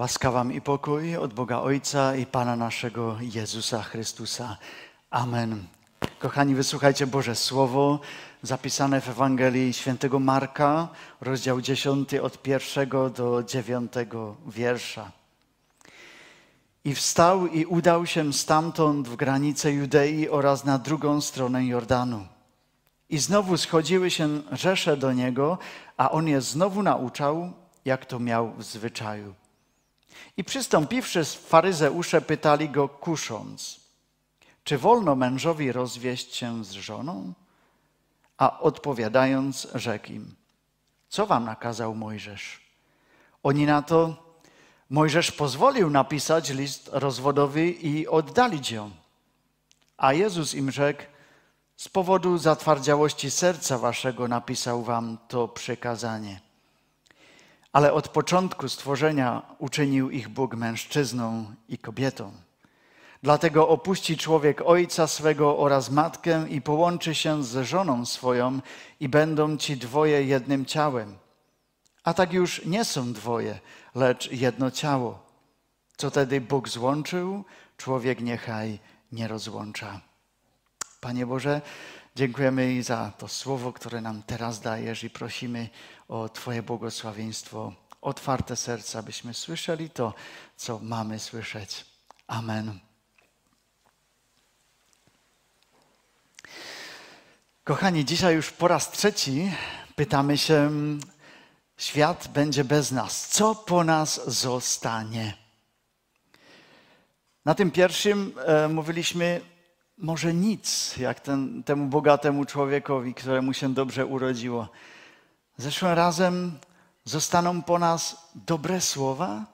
Łaska wam i pokój od Boga Ojca i Pana naszego Jezusa Chrystusa. Amen. Kochani, wysłuchajcie Boże Słowo zapisane w Ewangelii Świętego Marka, rozdział 10 od pierwszego do dziewiątego wiersza. I wstał i udał się stamtąd w granice Judei oraz na drugą stronę Jordanu. I znowu schodziły się rzesze do niego, a on je znowu nauczał, jak to miał w zwyczaju. I przystąpiwszy, faryzeusze pytali go kusząc, czy wolno mężowi rozwieść się z żoną? A odpowiadając, rzekł im, co wam nakazał Mojżesz? Oni na to, Mojżesz pozwolił napisać list rozwodowy i oddalić ją. A Jezus im rzekł, z powodu zatwardziałości serca waszego napisał wam to przekazanie. Ale od początku stworzenia uczynił ich Bóg mężczyzną i kobietą. Dlatego opuści człowiek ojca swego oraz matkę i połączy się z żoną swoją i będą ci dwoje jednym ciałem. A tak już nie są dwoje, lecz jedno ciało. Co tedy Bóg złączył, człowiek niechaj nie rozłącza. Panie Boże, dziękujemy za to słowo, które nam teraz dajesz i prosimy o Twoje błogosławieństwo, otwarte serca, abyśmy słyszeli to, co mamy słyszeć. Amen. Kochani, dzisiaj już po raz trzeci pytamy się, świat będzie bez nas. Co po nas zostanie? Na tym pierwszym e, mówiliśmy, może nic, jak ten, temu bogatemu człowiekowi, któremu się dobrze urodziło. Zeszłym razem zostaną po nas dobre słowa,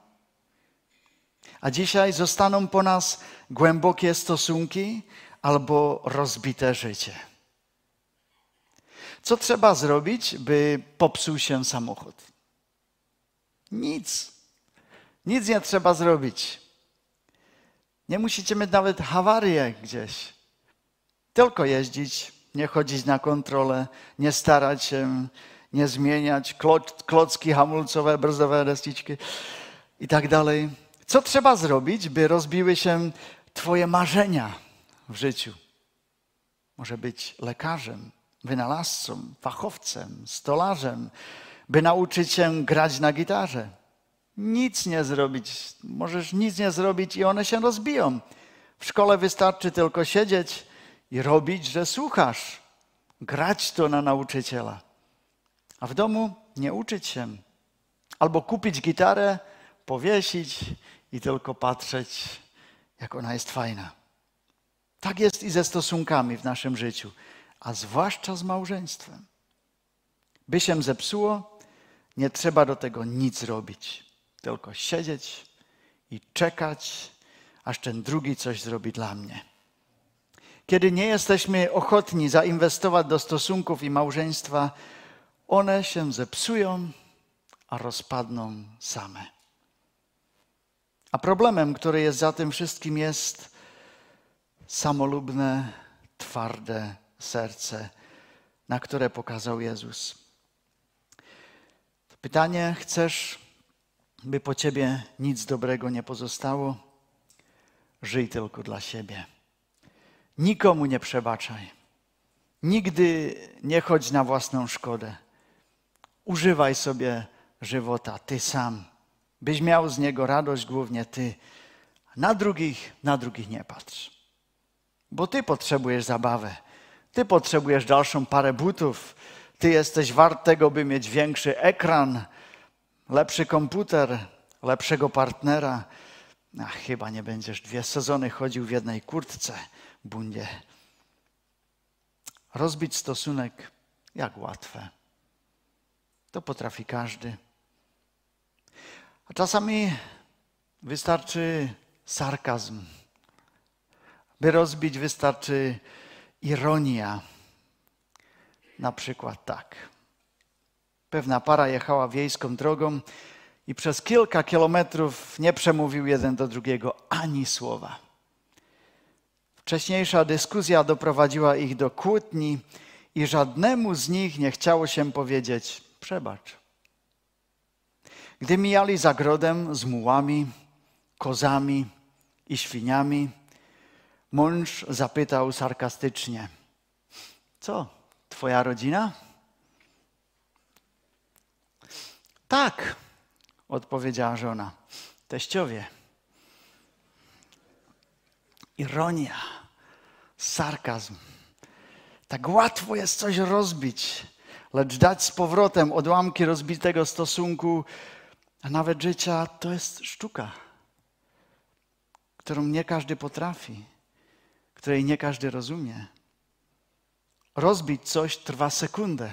a dzisiaj zostaną po nas głębokie stosunki albo rozbite życie. Co trzeba zrobić, by popsuł się samochód? Nic. Nic nie trzeba zrobić. Nie musicie mieć nawet hawarię gdzieś. Tylko jeździć, nie chodzić na kontrolę, nie starać się, nie zmieniać klocki hamulcowe, brzowe resticzki i tak dalej. Co trzeba zrobić, by rozbiły się Twoje marzenia w życiu? Może być lekarzem, wynalazcą, fachowcem, stolarzem, by nauczyć się grać na gitarze. Nic nie zrobić, możesz nic nie zrobić i one się rozbiją. W szkole wystarczy tylko siedzieć i robić, że słuchasz, grać to na nauczyciela. A w domu nie uczyć się. Albo kupić gitarę, powiesić i tylko patrzeć, jak ona jest fajna. Tak jest i ze stosunkami w naszym życiu a zwłaszcza z małżeństwem. By się zepsuło, nie trzeba do tego nic robić, tylko siedzieć i czekać, aż ten drugi coś zrobi dla mnie. Kiedy nie jesteśmy ochotni zainwestować do stosunków i małżeństwa, one się zepsują, a rozpadną same. A problemem, który jest za tym wszystkim, jest samolubne, twarde serce, na które pokazał Jezus. Pytanie: chcesz, by po ciebie nic dobrego nie pozostało? Żyj tylko dla siebie. Nikomu nie przebaczaj. Nigdy nie chodź na własną szkodę. Używaj sobie żywota, ty sam, byś miał z niego radość, głównie ty. Na drugich, na drugich nie patrz. Bo ty potrzebujesz zabawę. Ty potrzebujesz dalszą parę butów. Ty jesteś wart tego, by mieć większy ekran, lepszy komputer, lepszego partnera. A chyba nie będziesz dwie sezony chodził w jednej kurtce, bundzie. Rozbić stosunek jak łatwe. To potrafi każdy. A czasami wystarczy sarkazm. By rozbić, wystarczy ironia. Na przykład tak. Pewna para jechała wiejską drogą i przez kilka kilometrów nie przemówił jeden do drugiego ani słowa. Wcześniejsza dyskusja doprowadziła ich do kłótni i żadnemu z nich nie chciało się powiedzieć przebacz. Gdy mijali zagrodem z mułami, kozami i świniami, mąż zapytał sarkastycznie: Co, twoja rodzina? Tak, odpowiedziała żona. Teściowie. Ironia, sarkazm. Tak łatwo jest coś rozbić, lecz dać z powrotem odłamki rozbitego stosunku, a nawet życia, to jest sztuka, którą nie każdy potrafi, której nie każdy rozumie. Rozbić coś trwa sekundę,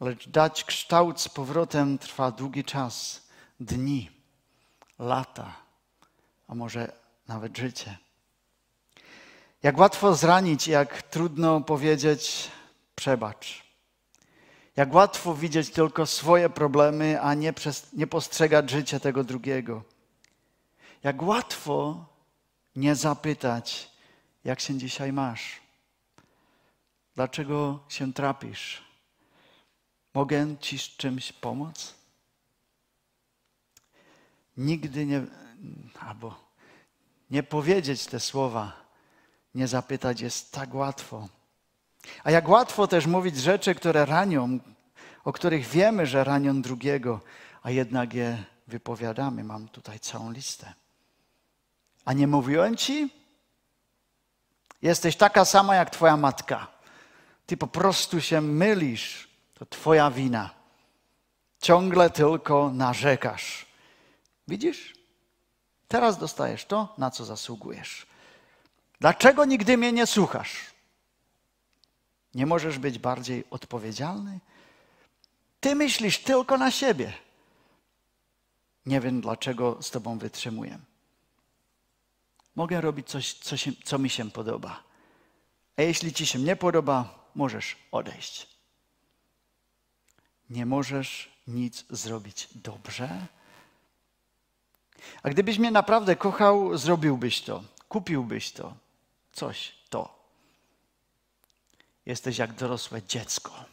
lecz dać kształt z powrotem trwa długi czas, dni, lata, a może nawet życie. Jak łatwo zranić, jak trudno powiedzieć przebacz. Jak łatwo widzieć tylko swoje problemy, a nie, przez, nie postrzegać życia tego drugiego. Jak łatwo nie zapytać, jak się dzisiaj masz. Dlaczego się trapisz? Mogę ci z czymś pomóc? Nigdy nie, albo nie powiedzieć te słowa nie zapytać jest tak łatwo. A jak łatwo też mówić rzeczy, które ranią, o których wiemy, że ranią drugiego, a jednak je wypowiadamy. Mam tutaj całą listę. A nie mówiłem ci? Jesteś taka sama jak twoja matka. Ty po prostu się mylisz. To twoja wina. Ciągle tylko narzekasz. Widzisz? Teraz dostajesz to, na co zasługujesz. Dlaczego nigdy mnie nie słuchasz? Nie możesz być bardziej odpowiedzialny? Ty myślisz tylko na siebie. Nie wiem, dlaczego z Tobą wytrzymuję. Mogę robić coś, co, się, co mi się podoba. A jeśli Ci się nie podoba, możesz odejść. Nie możesz nic zrobić dobrze. A gdybyś mnie naprawdę kochał, zrobiłbyś to, kupiłbyś to, coś to. Jesteś jak dorosłe dziecko.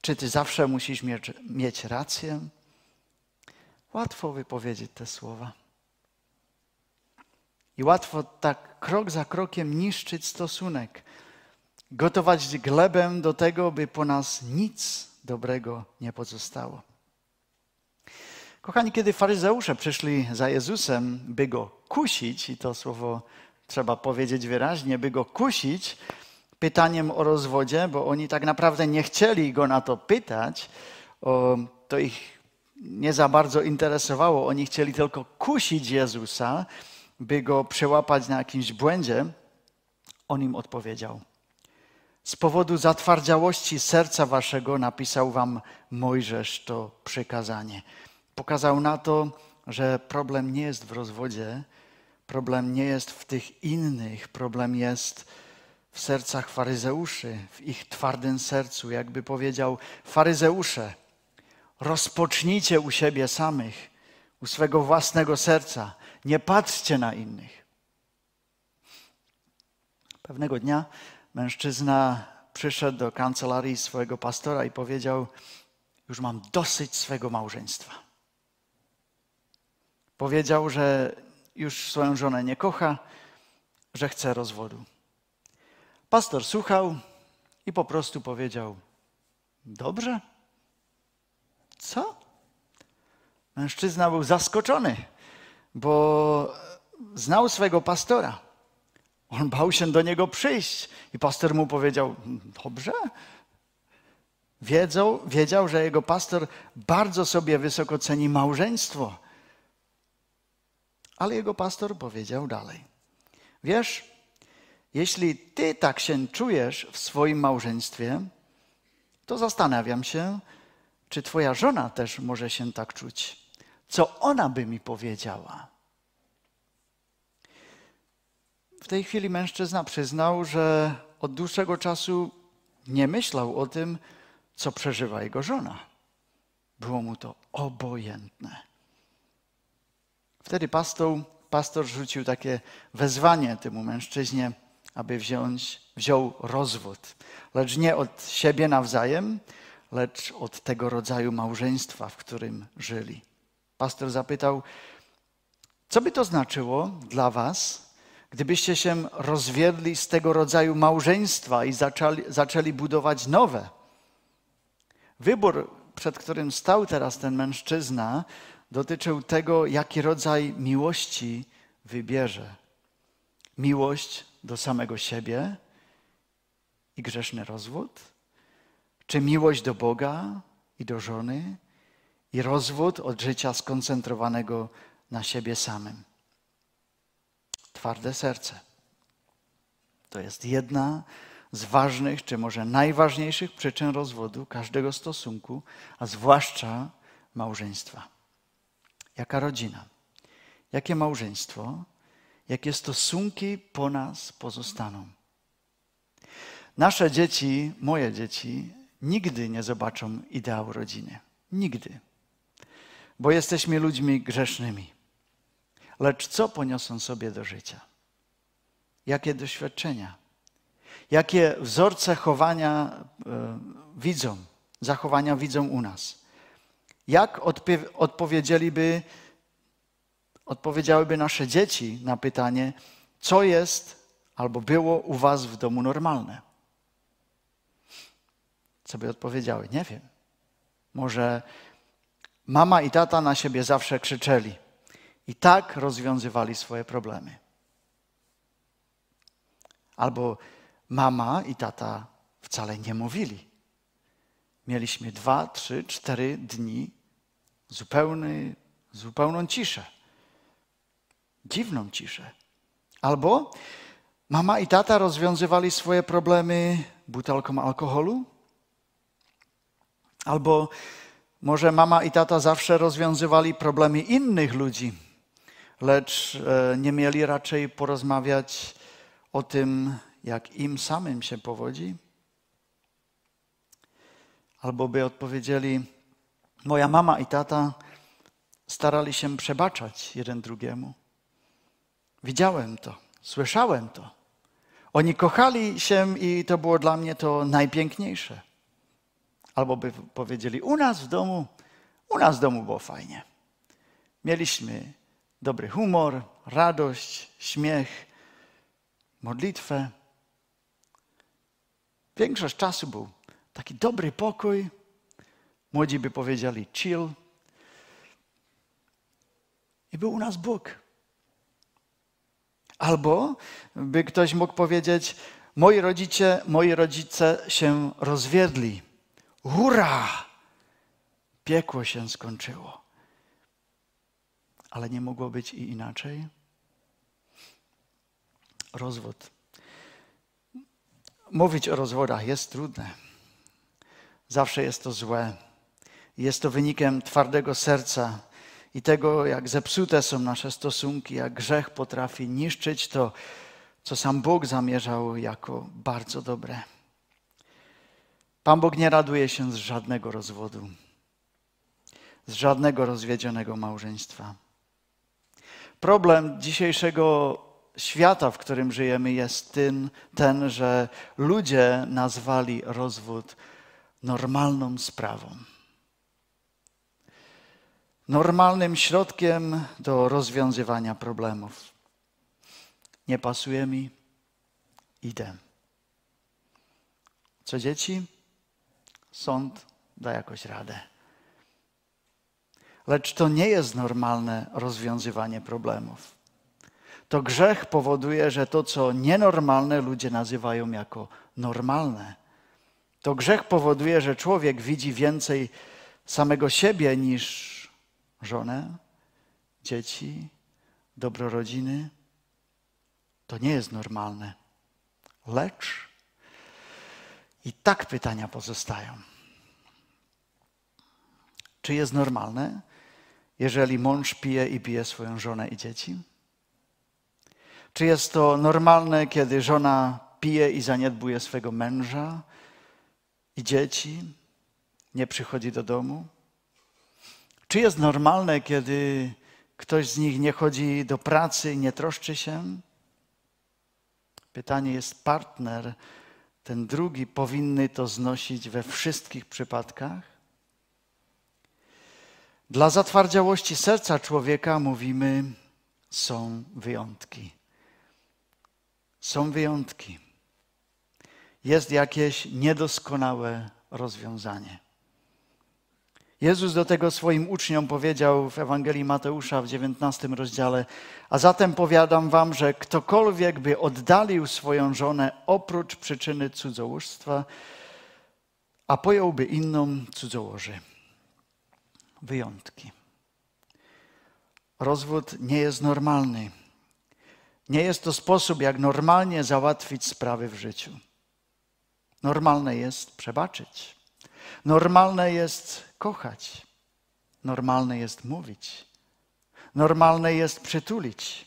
Czy ty zawsze musisz mieć, mieć rację? Łatwo wypowiedzieć te słowa. I łatwo tak krok za krokiem niszczyć stosunek, gotować glebę do tego, by po nas nic dobrego nie pozostało. Kochani, kiedy faryzeusze przyszli za Jezusem, by go kusić, i to słowo trzeba powiedzieć wyraźnie, by go kusić pytaniem o rozwodzie, bo oni tak naprawdę nie chcieli go na to pytać, o, to ich nie za bardzo interesowało. Oni chcieli tylko kusić Jezusa, by go przełapać na jakimś błędzie. On im odpowiedział: Z powodu zatwardziałości serca waszego napisał wam Mojżesz to przykazanie pokazał na to, że problem nie jest w rozwodzie, problem nie jest w tych innych, problem jest w sercach faryzeuszy, w ich twardym sercu. Jakby powiedział faryzeusze, rozpocznijcie u siebie samych, u swego własnego serca, nie patrzcie na innych. Pewnego dnia mężczyzna przyszedł do kancelarii swojego pastora i powiedział: Już mam dosyć swego małżeństwa. Powiedział, że już swoją żonę nie kocha, że chce rozwodu. Pastor słuchał i po prostu powiedział: Dobrze. Co? Mężczyzna był zaskoczony, bo znał swego pastora. On bał się do niego przyjść i pastor mu powiedział: Dobrze. Wiedział, wiedział, że jego pastor bardzo sobie wysoko ceni małżeństwo ale jego pastor powiedział dalej: Wiesz, jeśli ty tak się czujesz w swoim małżeństwie, to zastanawiam się, czy twoja żona też może się tak czuć. Co ona by mi powiedziała? W tej chwili mężczyzna przyznał, że od dłuższego czasu nie myślał o tym, co przeżywa jego żona. Było mu to obojętne. Wtedy pastor, pastor rzucił takie wezwanie temu mężczyźnie, aby wziąć, wziął rozwód. Lecz nie od siebie nawzajem, lecz od tego rodzaju małżeństwa, w którym żyli. Pastor zapytał, co by to znaczyło dla Was, gdybyście się rozwiedli z tego rodzaju małżeństwa i zaczęli, zaczęli budować nowe? Wybór, przed którym stał teraz ten mężczyzna, dotyczył tego, jaki rodzaj miłości wybierze. Miłość do samego siebie i grzeszny rozwód? Czy miłość do Boga i do żony i rozwód od życia skoncentrowanego na siebie samym? Twarde serce. To jest jedna z ważnych, czy może najważniejszych przyczyn rozwodu każdego stosunku, a zwłaszcza małżeństwa. Jaka rodzina? Jakie małżeństwo? Jakie stosunki po nas pozostaną? Nasze dzieci, moje dzieci, nigdy nie zobaczą ideału rodziny. Nigdy. Bo jesteśmy ludźmi grzesznymi. Lecz co poniosą sobie do życia? Jakie doświadczenia? Jakie wzorce chowania e, widzą, zachowania widzą u nas? Jak odpowiedzieliby, odpowiedziałyby nasze dzieci na pytanie, co jest albo było u was w domu normalne? Co by odpowiedziały? Nie wiem. Może mama i tata na siebie zawsze krzyczeli i tak rozwiązywali swoje problemy. Albo mama i tata wcale nie mówili. Mieliśmy dwa, trzy, cztery dni zupełny, zupełną ciszę. Dziwną ciszę. Albo mama i tata rozwiązywali swoje problemy butelką alkoholu. Albo może mama i tata zawsze rozwiązywali problemy innych ludzi, lecz e, nie mieli raczej porozmawiać o tym, jak im samym się powodzi? Albo by odpowiedzieli, moja mama i tata starali się przebaczać jeden drugiemu. Widziałem to, słyszałem to. Oni kochali się i to było dla mnie to najpiękniejsze. Albo by powiedzieli, u nas w domu, u nas w domu było fajnie. Mieliśmy dobry humor, radość, śmiech, modlitwę. Większość czasu był taki dobry pokój. Młodzi by powiedzieli chill. I był u nas Bóg. Albo by ktoś mógł powiedzieć, moi rodzice, moi rodzice się rozwiedli. Hurra! Piekło się skończyło. Ale nie mogło być i inaczej. Rozwód Mówić o rozwodach jest trudne. Zawsze jest to złe. Jest to wynikiem twardego serca i tego, jak zepsute są nasze stosunki, jak grzech potrafi niszczyć to, co sam Bóg zamierzał jako bardzo dobre. Pan Bóg nie raduje się z żadnego rozwodu, z żadnego rozwiedzionego małżeństwa. Problem dzisiejszego świata, w którym żyjemy, jest ten, ten, że ludzie nazwali rozwód normalną sprawą. Normalnym środkiem do rozwiązywania problemów. Nie pasuje mi, idę. Co dzieci? Sąd da jakoś radę. Lecz to nie jest normalne rozwiązywanie problemów to grzech powoduje, że to, co nienormalne, ludzie nazywają jako normalne. To grzech powoduje, że człowiek widzi więcej samego siebie niż żonę, dzieci, dobro rodziny. To nie jest normalne. Lecz i tak pytania pozostają. Czy jest normalne, jeżeli mąż pije i bije swoją żonę i dzieci? Czy jest to normalne, kiedy żona pije i zaniedbuje swego męża i dzieci, nie przychodzi do domu? Czy jest normalne, kiedy ktoś z nich nie chodzi do pracy i nie troszczy się? Pytanie jest partner ten drugi powinny to znosić we wszystkich przypadkach? Dla zatwardziałości serca człowieka mówimy, są wyjątki. Są wyjątki. Jest jakieś niedoskonałe rozwiązanie. Jezus do tego swoim uczniom powiedział w Ewangelii Mateusza w 19 rozdziale: A zatem powiadam wam, że ktokolwiek by oddalił swoją żonę oprócz przyczyny cudzołóstwa, a pojąłby inną cudzołoży. Wyjątki. Rozwód nie jest normalny. Nie jest to sposób, jak normalnie załatwić sprawy w życiu. Normalne jest przebaczyć. Normalne jest kochać. Normalne jest mówić. Normalne jest przytulić.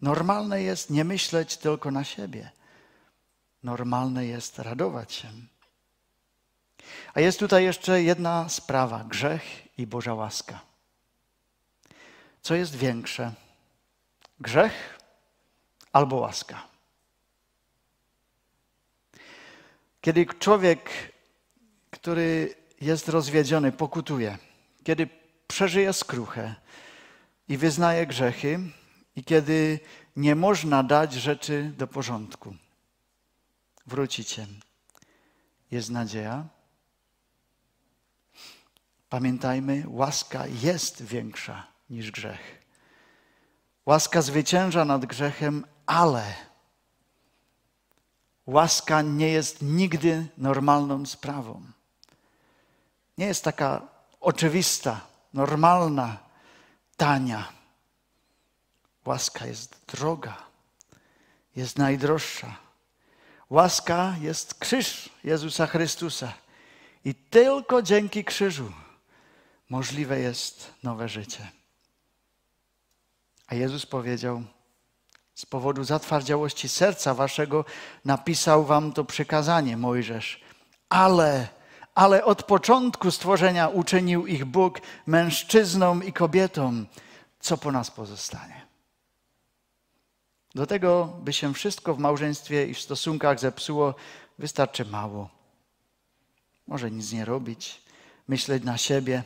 Normalne jest nie myśleć tylko na siebie. Normalne jest radować się. A jest tutaj jeszcze jedna sprawa: grzech i Boża łaska. Co jest większe? Grzech albo łaska? Kiedy człowiek, który jest rozwiedziony, pokutuje, kiedy przeżyje skruchę i wyznaje grzechy, i kiedy nie można dać rzeczy do porządku, wrócicie. Jest nadzieja. Pamiętajmy, łaska jest większa niż grzech. Łaska zwycięża nad grzechem, ale łaska nie jest nigdy normalną sprawą. Nie jest taka oczywista, normalna, tania. Łaska jest droga, jest najdroższa. Łaska jest krzyż Jezusa Chrystusa. I tylko dzięki krzyżu możliwe jest nowe życie. A Jezus powiedział: Z powodu zatwardziałości serca waszego napisał wam to przykazanie, Mojżesz. Ale, ale od początku stworzenia uczynił ich Bóg mężczyzną i kobietą. Co po nas pozostanie? Do tego, by się wszystko w małżeństwie i w stosunkach zepsuło, wystarczy mało. Może nic nie robić, myśleć na siebie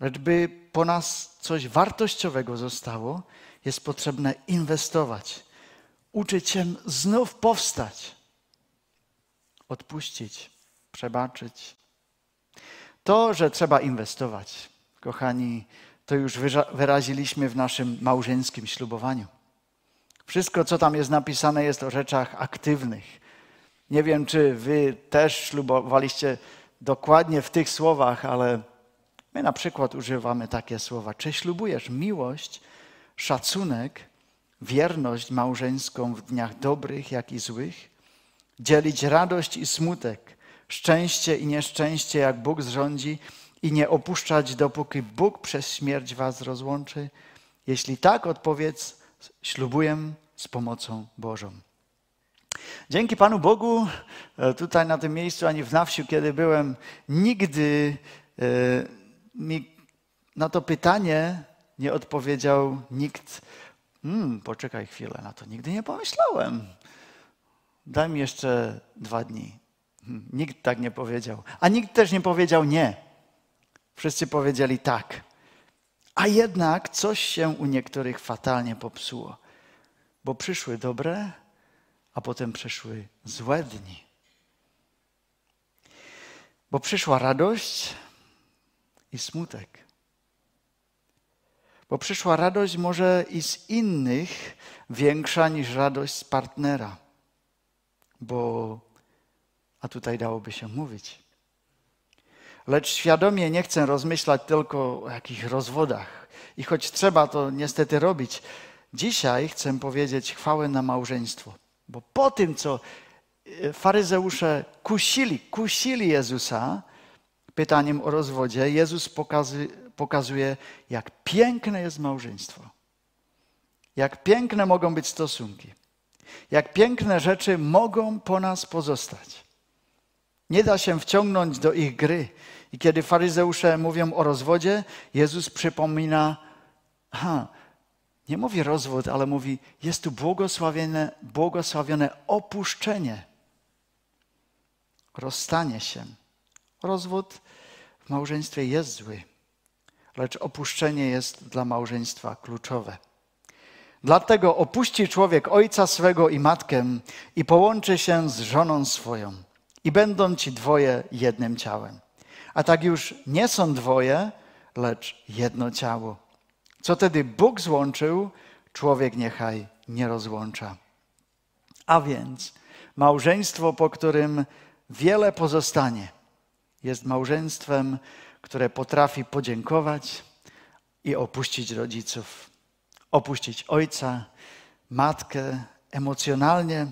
Lecz by po nas coś wartościowego zostało, jest potrzebne inwestować, uczyć się znów powstać, odpuścić, przebaczyć. To, że trzeba inwestować, kochani, to już wyraziliśmy w naszym małżeńskim ślubowaniu. Wszystko, co tam jest napisane, jest o rzeczach aktywnych. Nie wiem, czy wy też ślubowaliście dokładnie w tych słowach, ale My na przykład używamy takie słowa: czy ślubujesz miłość, szacunek, wierność małżeńską w dniach dobrych, jak i złych? Dzielić radość i smutek, szczęście i nieszczęście, jak Bóg zrządzi, i nie opuszczać, dopóki Bóg przez śmierć was rozłączy? Jeśli tak, odpowiedz: ślubuję z pomocą Bożą. Dzięki Panu Bogu, e, tutaj na tym miejscu, ani w na wsi, kiedy byłem, nigdy e, mi na to pytanie nie odpowiedział nikt. Hmm, poczekaj chwilę, na to nigdy nie pomyślałem. Daj mi jeszcze dwa dni. Nikt tak nie powiedział. A nikt też nie powiedział nie. Wszyscy powiedzieli tak. A jednak coś się u niektórych fatalnie popsuło, bo przyszły dobre, a potem przyszły złe dni. Bo przyszła radość, i smutek. Bo przyszła radość może i z innych większa niż radość z partnera. Bo, a tutaj dałoby się mówić. Lecz świadomie nie chcę rozmyślać tylko o jakichś rozwodach. I choć trzeba to niestety robić, dzisiaj chcę powiedzieć chwałę na małżeństwo. Bo po tym, co e, faryzeusze kusili, kusili Jezusa, pytaniem o rozwodzie, Jezus pokazuje, pokazuje, jak piękne jest małżeństwo. Jak piękne mogą być stosunki. Jak piękne rzeczy mogą po nas pozostać. Nie da się wciągnąć do ich gry. I kiedy faryzeusze mówią o rozwodzie, Jezus przypomina, aha, nie mówi rozwód, ale mówi, jest tu błogosławione, błogosławione opuszczenie rozstanie się. Rozwód w małżeństwie jest zły, lecz opuszczenie jest dla małżeństwa kluczowe. Dlatego opuści człowiek ojca swego i matkę i połączy się z żoną swoją i będą ci dwoje jednym ciałem. A tak już nie są dwoje, lecz jedno ciało. Co tedy Bóg złączył, człowiek niechaj nie rozłącza. A więc małżeństwo, po którym wiele pozostanie, jest małżeństwem, które potrafi podziękować i opuścić rodziców, opuścić ojca, matkę emocjonalnie,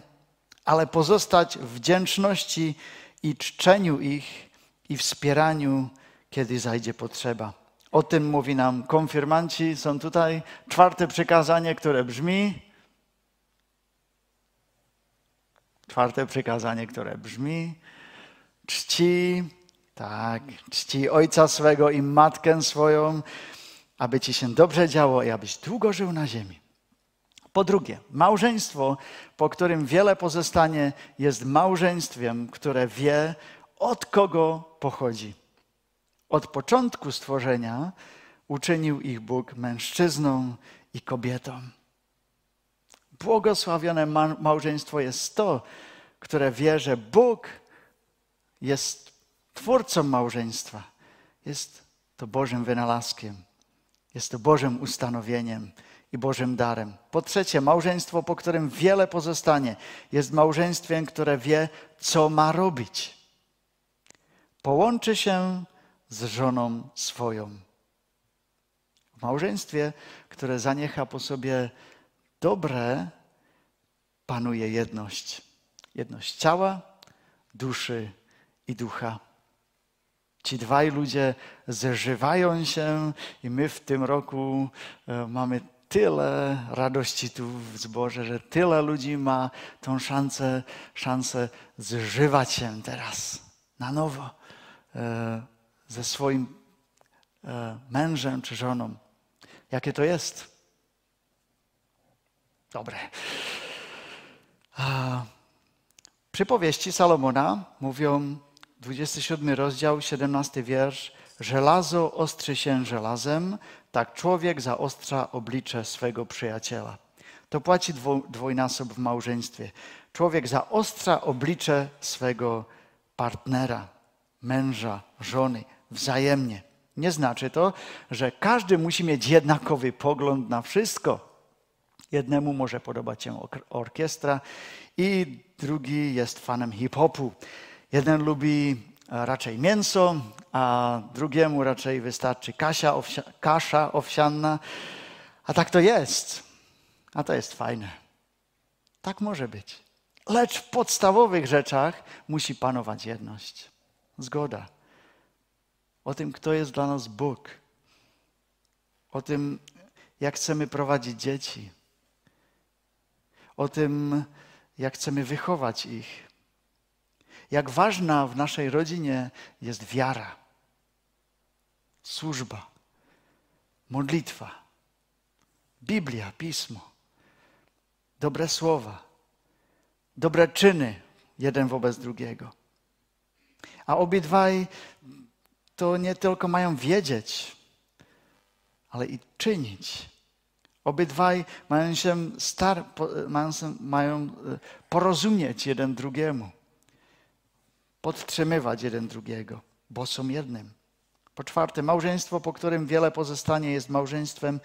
ale pozostać w wdzięczności i czczeniu ich i wspieraniu, kiedy zajdzie potrzeba. O tym mówi nam konfirmanci. Są tutaj czwarte przykazanie, które brzmi. Czwarte przykazanie, które brzmi: czci, tak, czci ojca swego i matkę swoją, aby ci się dobrze działo i abyś długo żył na ziemi. Po drugie, małżeństwo, po którym wiele pozostanie, jest małżeństwem, które wie, od kogo pochodzi. Od początku stworzenia uczynił ich Bóg mężczyzną i kobietą. Błogosławione małżeństwo jest to, które wie, że Bóg jest twórcą małżeństwa. Jest to Bożym wynalazkiem, jest to Bożym ustanowieniem i Bożym darem. Po trzecie, małżeństwo, po którym wiele pozostanie, jest małżeństwem, które wie, co ma robić. Połączy się z żoną swoją. W małżeństwie, które zaniecha po sobie dobre, panuje jedność. Jedność ciała, duszy i ducha. Ci dwaj ludzie zeżywają się i my w tym roku e, mamy tyle radości tu w zborze, że tyle ludzi ma tą szansę, szansę zżywać się teraz na nowo e, ze swoim e, mężem czy żoną. Jakie to jest? Dobre. Przypowieści Salomona mówią 27 rozdział, 17 wiersz. Żelazo ostrzy się żelazem, tak człowiek zaostrza oblicze swego przyjaciela. To płaci dwójnasób w małżeństwie. Człowiek zaostrza oblicze swego partnera, męża, żony, wzajemnie. Nie znaczy to, że każdy musi mieć jednakowy pogląd na wszystko. Jednemu może podobać się orkiestra i drugi jest fanem hip-hopu. Jeden lubi raczej mięso, a drugiemu raczej wystarczy kasia, owsia, kasza owsianna. A tak to jest. A to jest fajne. Tak może być. Lecz w podstawowych rzeczach musi panować jedność. Zgoda. O tym, kto jest dla nas Bóg. O tym, jak chcemy prowadzić dzieci. O tym, jak chcemy wychować ich jak ważna w naszej rodzinie jest wiara, służba, modlitwa, Biblia, pismo, dobre słowa, dobre czyny jeden wobec drugiego. A obydwaj to nie tylko mają wiedzieć, ale i czynić. Obydwaj mają się, star, mają, mają e, porozumieć jeden drugiemu podtrzymywać jeden drugiego, bo są jednym. Po czwarte, małżeństwo, po którym wiele pozostanie, jest małżeństwem,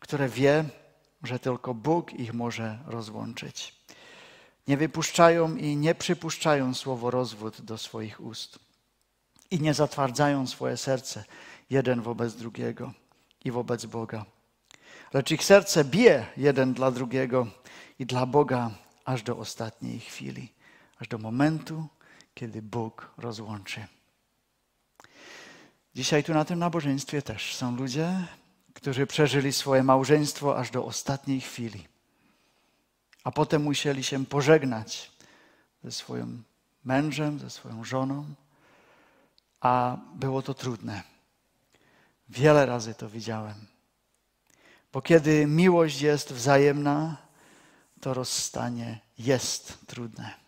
które wie, że tylko Bóg ich może rozłączyć. Nie wypuszczają i nie przypuszczają słowo rozwód do swoich ust. I nie zatwardzają swoje serce jeden wobec drugiego i wobec Boga. Lecz ich serce bije jeden dla drugiego i dla Boga aż do ostatniej chwili, aż do momentu, kiedy Bóg rozłączy. Dzisiaj tu na tym nabożeństwie też są ludzie, którzy przeżyli swoje małżeństwo aż do ostatniej chwili, a potem musieli się pożegnać ze swoim mężem, ze swoją żoną, a było to trudne. Wiele razy to widziałem. Bo kiedy miłość jest wzajemna, to rozstanie jest trudne.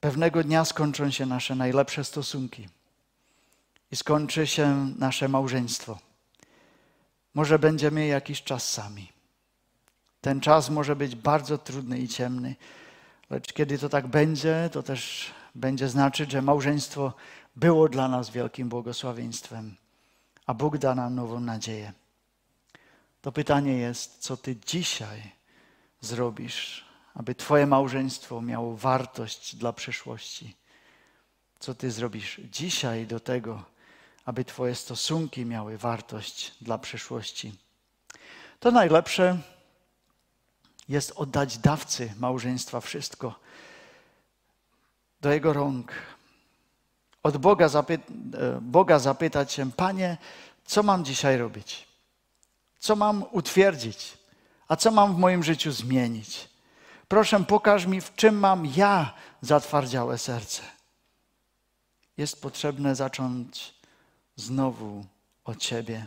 Pewnego dnia skończą się nasze najlepsze stosunki i skończy się nasze małżeństwo. Może będziemy jakiś czas sami. Ten czas może być bardzo trudny i ciemny, lecz kiedy to tak będzie, to też będzie znaczyć, że małżeństwo było dla nas wielkim błogosławieństwem, a Bóg da nam nową nadzieję. To pytanie jest, co Ty dzisiaj zrobisz, aby Twoje małżeństwo miało wartość dla przyszłości? Co Ty zrobisz dzisiaj do tego, aby Twoje stosunki miały wartość dla przyszłości? To najlepsze jest oddać dawcy małżeństwa wszystko do jego rąk. Od Boga, zapy e, Boga zapytać się, Panie, co mam dzisiaj robić? Co mam utwierdzić? A co mam w moim życiu zmienić? Proszę, pokaż mi, w czym mam ja zatwardziałe serce. Jest potrzebne zacząć znowu od Ciebie.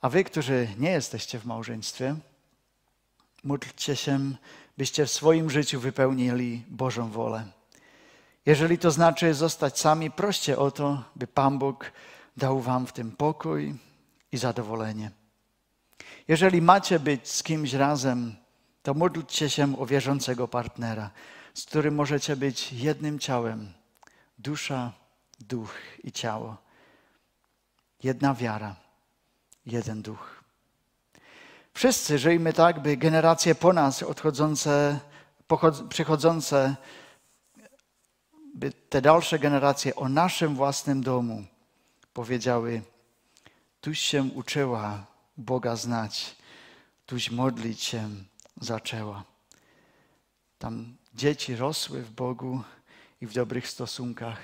A wy, którzy nie jesteście w małżeństwie, módlcie się, byście w swoim życiu wypełnili Bożą wolę. Jeżeli to znaczy zostać sami, proście o to, by Pan Bóg dał wam w tym pokój i zadowolenie. Jeżeli macie być z kimś razem, to módlcie się o wierzącego partnera, z którym możecie być jednym ciałem, dusza, duch i ciało. Jedna wiara, jeden duch. Wszyscy żyjmy tak, by generacje po nas odchodzące, przychodzące, by te dalsze generacje o naszym własnym domu powiedziały: Tuś się uczyła Boga znać, tuś modlić się zaczęła. Tam dzieci rosły w Bogu i w dobrych stosunkach.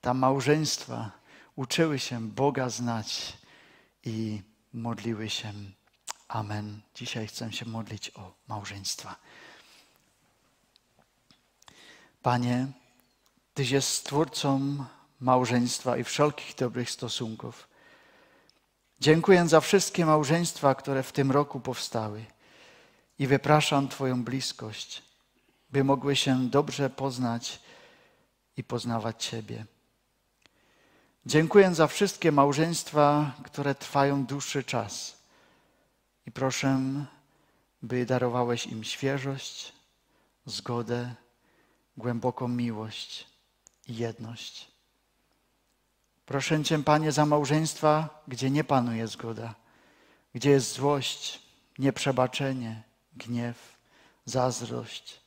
Tam małżeństwa uczyły się Boga znać i modliły się. Amen. Dzisiaj chcę się modlić o małżeństwa. Panie, Tyś jest Stwórcą małżeństwa i wszelkich dobrych stosunków. Dziękuję za wszystkie małżeństwa, które w tym roku powstały i wypraszam Twoją bliskość, by mogły się dobrze poznać i poznawać Ciebie. Dziękuję za wszystkie małżeństwa, które trwają dłuższy czas i proszę, by darowałeś im świeżość, zgodę, głęboką miłość i jedność. Proszę Cię, Panie, za małżeństwa, gdzie nie panuje zgoda, gdzie jest złość, nieprzebaczenie, gniew, zazdrość,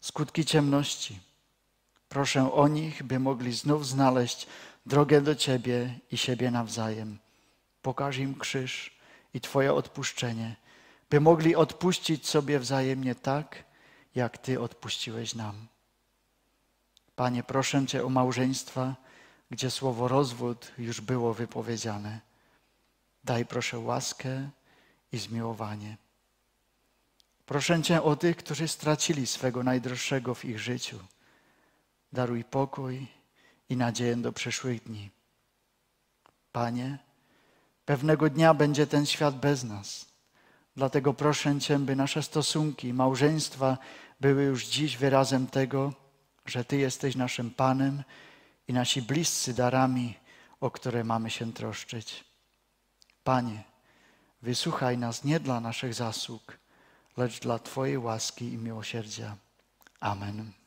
skutki ciemności. Proszę o nich, by mogli znów znaleźć drogę do Ciebie i siebie nawzajem. Pokaż im krzyż i Twoje odpuszczenie, by mogli odpuścić sobie wzajemnie tak, jak Ty odpuściłeś nam. Panie, proszę Cię o małżeństwa, gdzie słowo rozwód już było wypowiedziane. Daj proszę łaskę i zmiłowanie. Proszę Cię o tych, którzy stracili swego najdroższego w ich życiu. Daruj pokój i nadzieję do przyszłych dni. Panie, pewnego dnia będzie ten świat bez nas. Dlatego proszę Cię, by nasze stosunki, małżeństwa były już dziś wyrazem tego, że Ty jesteś naszym Panem i nasi bliscy darami, o które mamy się troszczyć. Panie, wysłuchaj nas nie dla naszych zasług, lecz dla Twojej łaski i miłosierdzia. Amen.